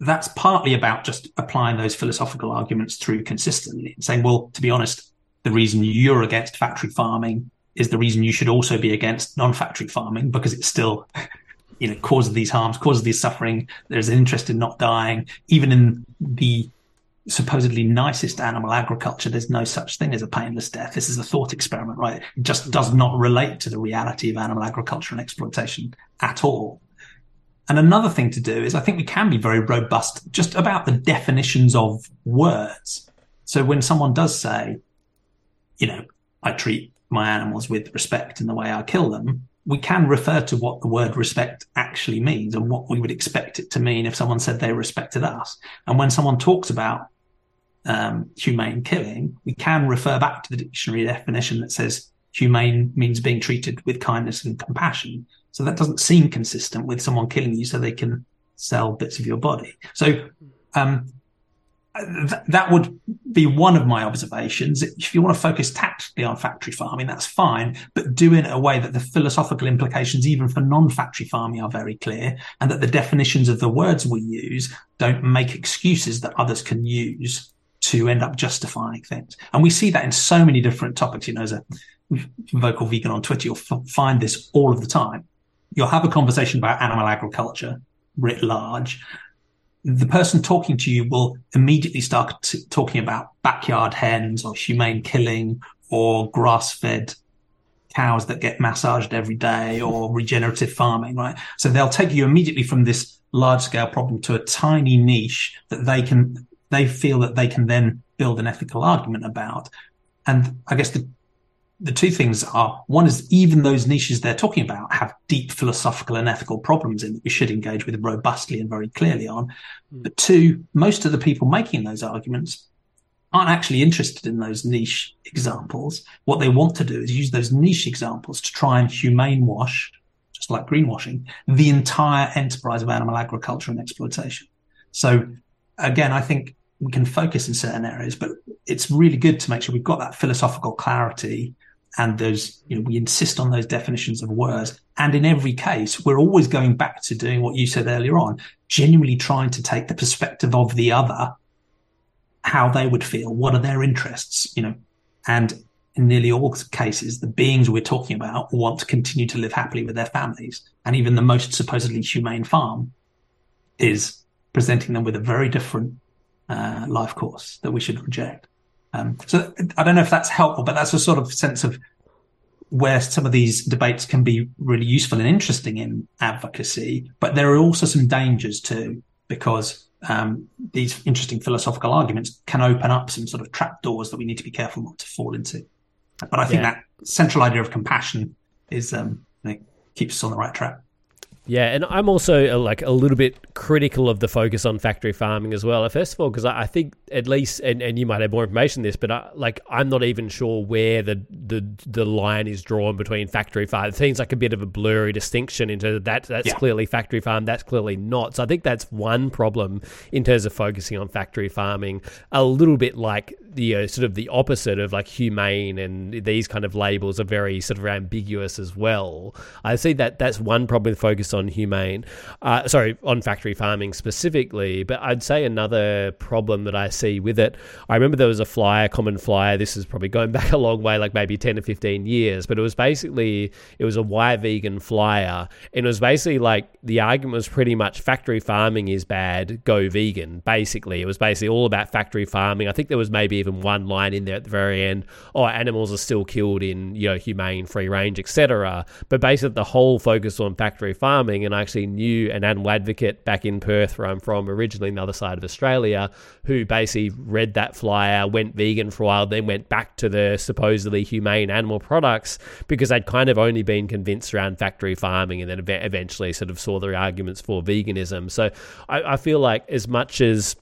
that's partly about just applying those philosophical arguments through consistently and saying, well, to be honest, the reason you're against factory farming is the reason you should also be against non-factory farming because it's still you know causes these harms causes these suffering. There's an interest in not dying. Even in the supposedly nicest animal agriculture there's no such thing as a painless death. This is a thought experiment right? It just does not relate to the reality of animal agriculture and exploitation at all. And another thing to do is i think we can be very robust just about the definitions of words. So when someone does say, you know, I treat my animals with respect in the way I kill them, we can refer to what the word respect actually means and what we would expect it to mean if someone said they respected us. And when someone talks about um, humane killing, we can refer back to the dictionary definition that says humane means being treated with kindness and compassion. So that doesn't seem consistent with someone killing you so they can sell bits of your body. So um, th- that would be one of my observations. If you want to focus tactically on factory farming, that's fine, but do it in a way that the philosophical implications, even for non-factory farming, are very clear, and that the definitions of the words we use don't make excuses that others can use to end up justifying things. And we see that in so many different topics. You know, as a vocal vegan on Twitter, you'll f- find this all of the time. You'll have a conversation about animal agriculture writ large. The person talking to you will immediately start t- talking about backyard hens or humane killing or grass fed cows that get massaged every day or regenerative farming, right? So they'll take you immediately from this large scale problem to a tiny niche that they can, they feel that they can then build an ethical argument about. And I guess the the two things are one is even those niches they're talking about have deep philosophical and ethical problems in that we should engage with robustly and very clearly on. Mm. But two, most of the people making those arguments aren't actually interested in those niche examples. What they want to do is use those niche examples to try and humane wash, just like greenwashing, the entire enterprise of animal agriculture and exploitation. So again, I think we can focus in certain areas, but it's really good to make sure we've got that philosophical clarity and those, you know, we insist on those definitions of words. And in every case, we're always going back to doing what you said earlier on, genuinely trying to take the perspective of the other, how they would feel, what are their interests, you know, and in nearly all cases, the beings we're talking about want to continue to live happily with their families. And even the most supposedly humane farm is presenting them with a very different uh, life course that we should reject. Um, so I don't know if that's helpful, but that's a sort of sense of where some of these debates can be really useful and interesting in advocacy. But there are also some dangers too, because um, these interesting philosophical arguments can open up some sort of trapdoors that we need to be careful not to fall into. But I think yeah. that central idea of compassion is um, you know, keeps us on the right track. Yeah, and I'm also uh, like a little bit critical of the focus on factory farming as well. First of all, because I think at least, and, and you might have more information on this, but I, like I'm not even sure where the, the the line is drawn between factory farm. It seems like a bit of a blurry distinction into that. That's yeah. clearly factory farm. That's clearly not. So I think that's one problem in terms of focusing on factory farming. A little bit like the uh, sort of the opposite of like humane and these kind of labels are very sort of ambiguous as well. I see that that's one problem with focus on humane, uh, sorry, on factory farming specifically. But I'd say another problem that I see with it, I remember there was a flyer, common flyer. This is probably going back a long way, like maybe ten to fifteen years, but it was basically it was a why vegan flyer, and it was basically like the argument was pretty much factory farming is bad, go vegan. Basically, it was basically all about factory farming. I think there was maybe even one line in there at the very end, oh, animals are still killed in, you know, humane, free range, etc. But basically the whole focus on factory farming, and I actually knew an animal advocate back in Perth, where I'm from, originally on the other side of Australia, who basically read that flyer, went vegan for a while, then went back to the supposedly humane animal products because they'd kind of only been convinced around factory farming and then eventually sort of saw the arguments for veganism. So I, I feel like as much as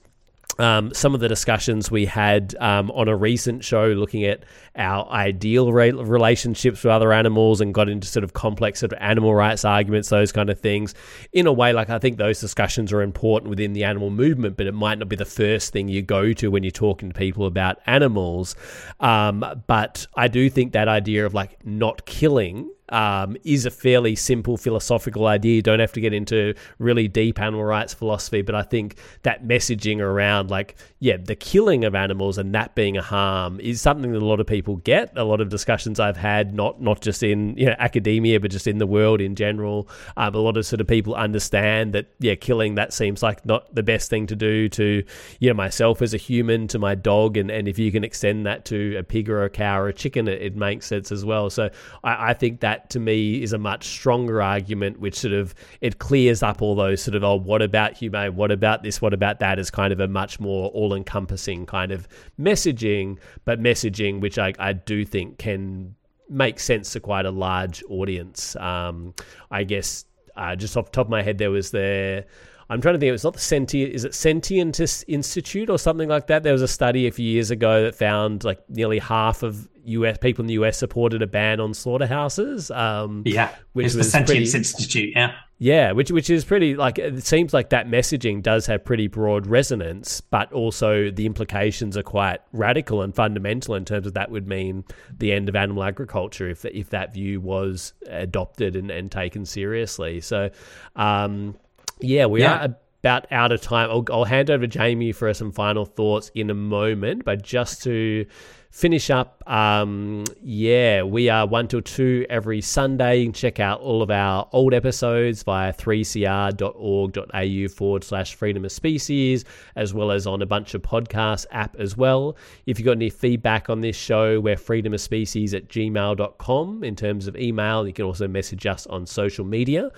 um, some of the discussions we had um, on a recent show looking at our ideal re- relationships with other animals and got into sort of complex sort of animal rights arguments, those kind of things. In a way, like I think those discussions are important within the animal movement, but it might not be the first thing you go to when you're talking to people about animals. Um, but I do think that idea of like not killing um, is a fairly simple philosophical idea. You don't have to get into really deep animal rights philosophy, but I think that messaging around, like, yeah, the killing of animals and that being a harm is something that a lot of people get. A lot of discussions I've had, not not just in you know, academia, but just in the world in general. Um, a lot of sort of people understand that, yeah, killing that seems like not the best thing to do to, you know, myself as a human, to my dog, and, and if you can extend that to a pig or a cow or a chicken, it, it makes sense as well. So I, I think that that to me is a much stronger argument, which sort of it clears up all those sort of oh, what about humane? What about this? What about that? Is kind of a much more all encompassing kind of messaging, but messaging which I, I do think can make sense to quite a large audience. Um, I guess uh, just off the top of my head, there was the I'm trying to think. It's not the Sentient. Is it Sentientist Institute or something like that? There was a study a few years ago that found like nearly half of US people in the US supported a ban on slaughterhouses. Um, yeah, which it's was the Sentience pretty, Institute. Yeah, yeah, which which is pretty like it seems like that messaging does have pretty broad resonance, but also the implications are quite radical and fundamental in terms of that would mean the end of animal agriculture if if that view was adopted and, and taken seriously. So. Um, yeah, we Yeah. are about out of time. I'll, I'll hand over to Jamie for some final thoughts in a moment, but just to finish up, um, yeah, we are 1 till 2 every Sunday. You can check out all of our old episodes via 3cr.org.au forward slash freedom of species, as well as on a bunch of podcast app as well. If you've got any feedback on this show, we're freedom of species at gmail.com in terms of email. You can also message us on social media.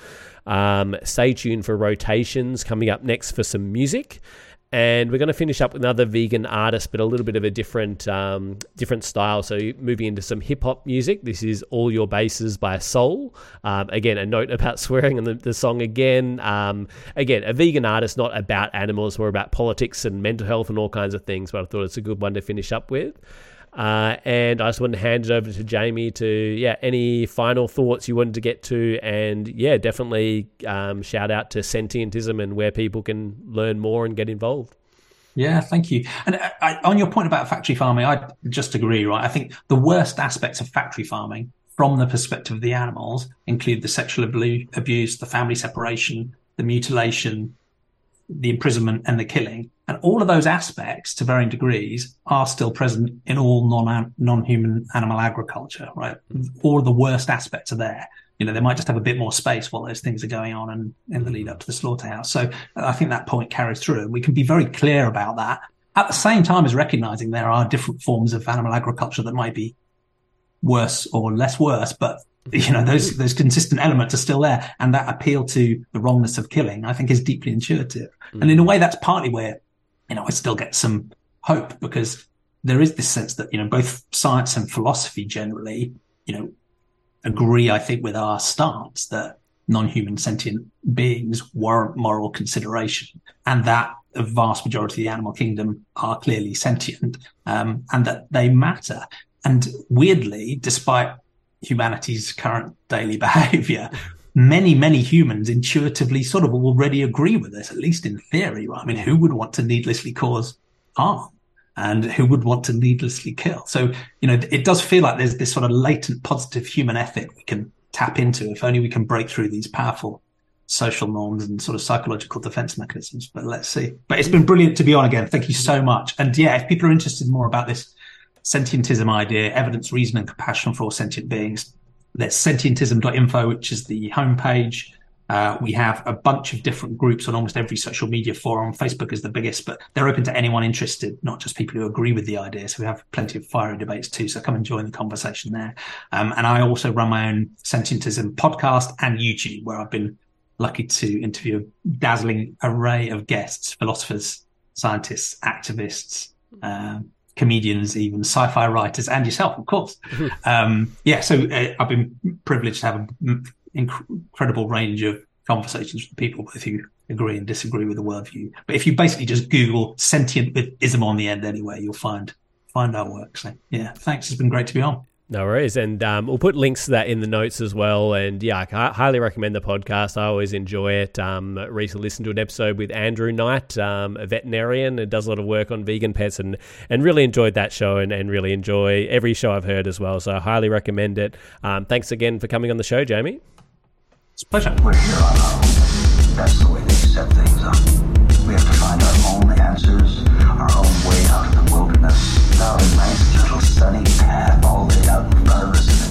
Um, stay tuned for rotations coming up next for some music. And we're going to finish up with another vegan artist, but a little bit of a different um, different style. So moving into some hip hop music. This is "All Your Bases" by Sole. Um, again, a note about swearing in the, the song. Again, um, again, a vegan artist, not about animals, more about politics and mental health and all kinds of things. But I thought it's a good one to finish up with. Uh, and I just wanted to hand it over to Jamie to, yeah, any final thoughts you wanted to get to. And yeah, definitely um, shout out to Sentientism and where people can learn more and get involved. Yeah, thank you. And I, I, on your point about factory farming, I just agree, right? I think the worst aspects of factory farming from the perspective of the animals include the sexual abu- abuse, the family separation, the mutilation, the imprisonment, and the killing. And all of those aspects, to varying degrees, are still present in all non non-human animal agriculture, right? All of the worst aspects are there. You know, they might just have a bit more space while those things are going on and in the lead up to the slaughterhouse. So I think that point carries through and we can be very clear about that at the same time as recognizing there are different forms of animal agriculture that might be worse or less worse, but you know, those, those consistent elements are still there. And that appeal to the wrongness of killing, I think is deeply intuitive. And in a way, that's partly where, you know, I still get some hope because there is this sense that, you know, both science and philosophy generally, you know, agree, I think, with our stance that non-human sentient beings warrant moral consideration and that the vast majority of the animal kingdom are clearly sentient um, and that they matter. And weirdly, despite humanity's current daily behavior, many, many humans intuitively sort of already agree with this, at least in theory. I mean, who would want to needlessly cause harm? And who would want to needlessly kill? So, you know, it does feel like there's this sort of latent positive human ethic we can tap into if only we can break through these powerful social norms and sort of psychological defense mechanisms. But let's see. But it's been brilliant to be on again. Thank you so much. And yeah, if people are interested more about this sentientism idea, evidence, reason, and compassion for all sentient beings, there's sentientism.info, which is the homepage. Uh, we have a bunch of different groups on almost every social media forum. Facebook is the biggest, but they're open to anyone interested, not just people who agree with the idea. So we have plenty of fiery debates too. So come and join the conversation there. Um, and I also run my own sentientism podcast and YouTube, where I've been lucky to interview a dazzling array of guests, philosophers, scientists, activists, um, comedians, even sci-fi writers, and yourself, of course. um, yeah, so uh, I've been privileged to have an inc- incredible range of conversations with people both who agree and disagree with the worldview. But if you basically just Google sentient with ism on the end anyway, you'll find find our work. So yeah, thanks. It's been great to be on. No worries. And um, we'll put links to that in the notes as well. And yeah, I highly recommend the podcast. I always enjoy it. Um, recently listened to an episode with Andrew Knight, um, a veterinarian and does a lot of work on vegan pets and, and really enjoyed that show and, and really enjoy every show I've heard as well. So I highly recommend it. Um, thanks again for coming on the show, Jamie. It's a pleasure. We're here on our own. That's the way they set things up. We have to find our own answers, our own way out of the wilderness. Without a nice sunny path all laid out in front of us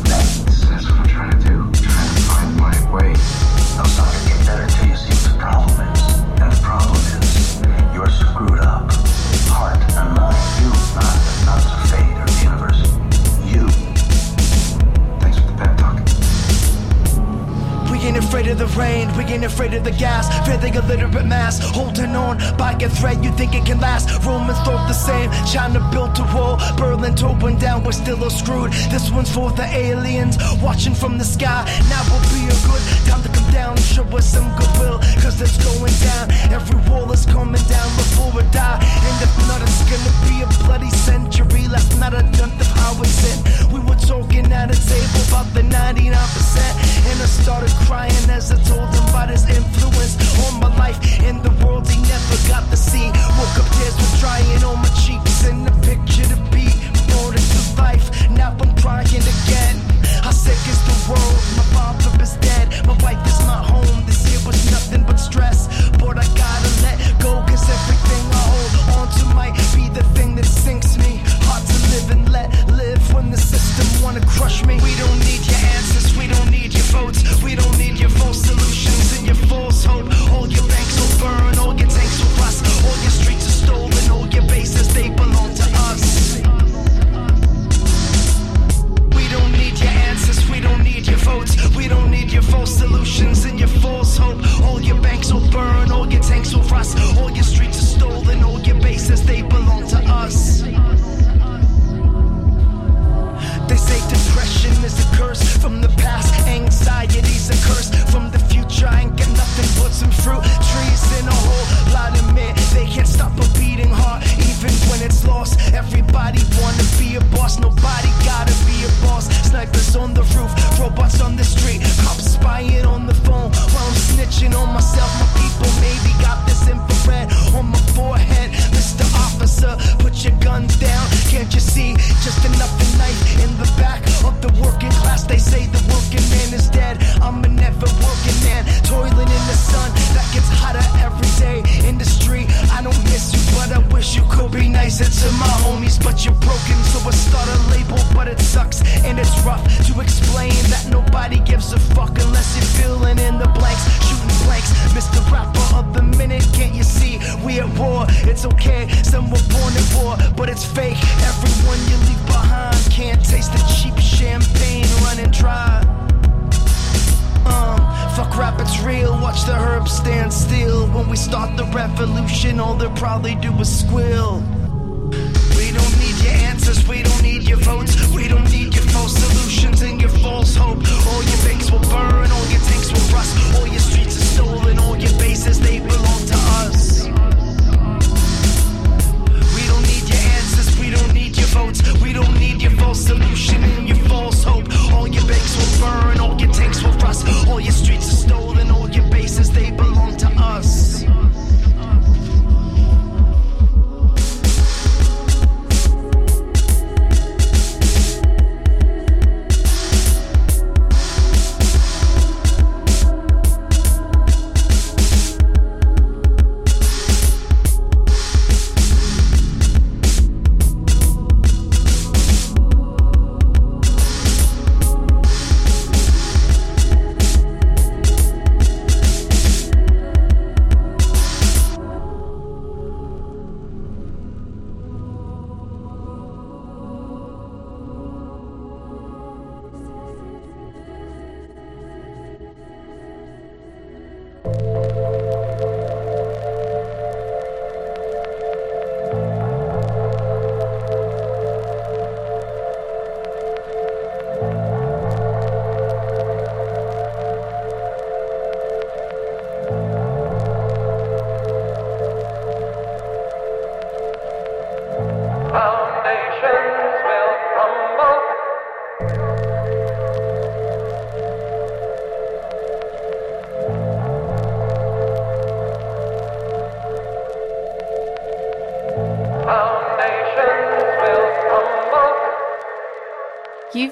afraid of the rain, we ain't afraid of the gas. Feeling illiterate mass, holding on by a thread. You think it can last? Romans thought the same. China built a wall, Berlin tore one down. We're still all screwed. This one's for the aliens watching from the sky. Now will be a good time to come down show us some goodwill. Cause it's going down. Every wall is coming down before we die. And if not, it's gonna be a bloody century. Last night I done the power sin. We talking at a table about the 99%. And I started crying as I told him about his influence on my life and the world he never got to see. Woke up tears with drying on my cheeks in the picture?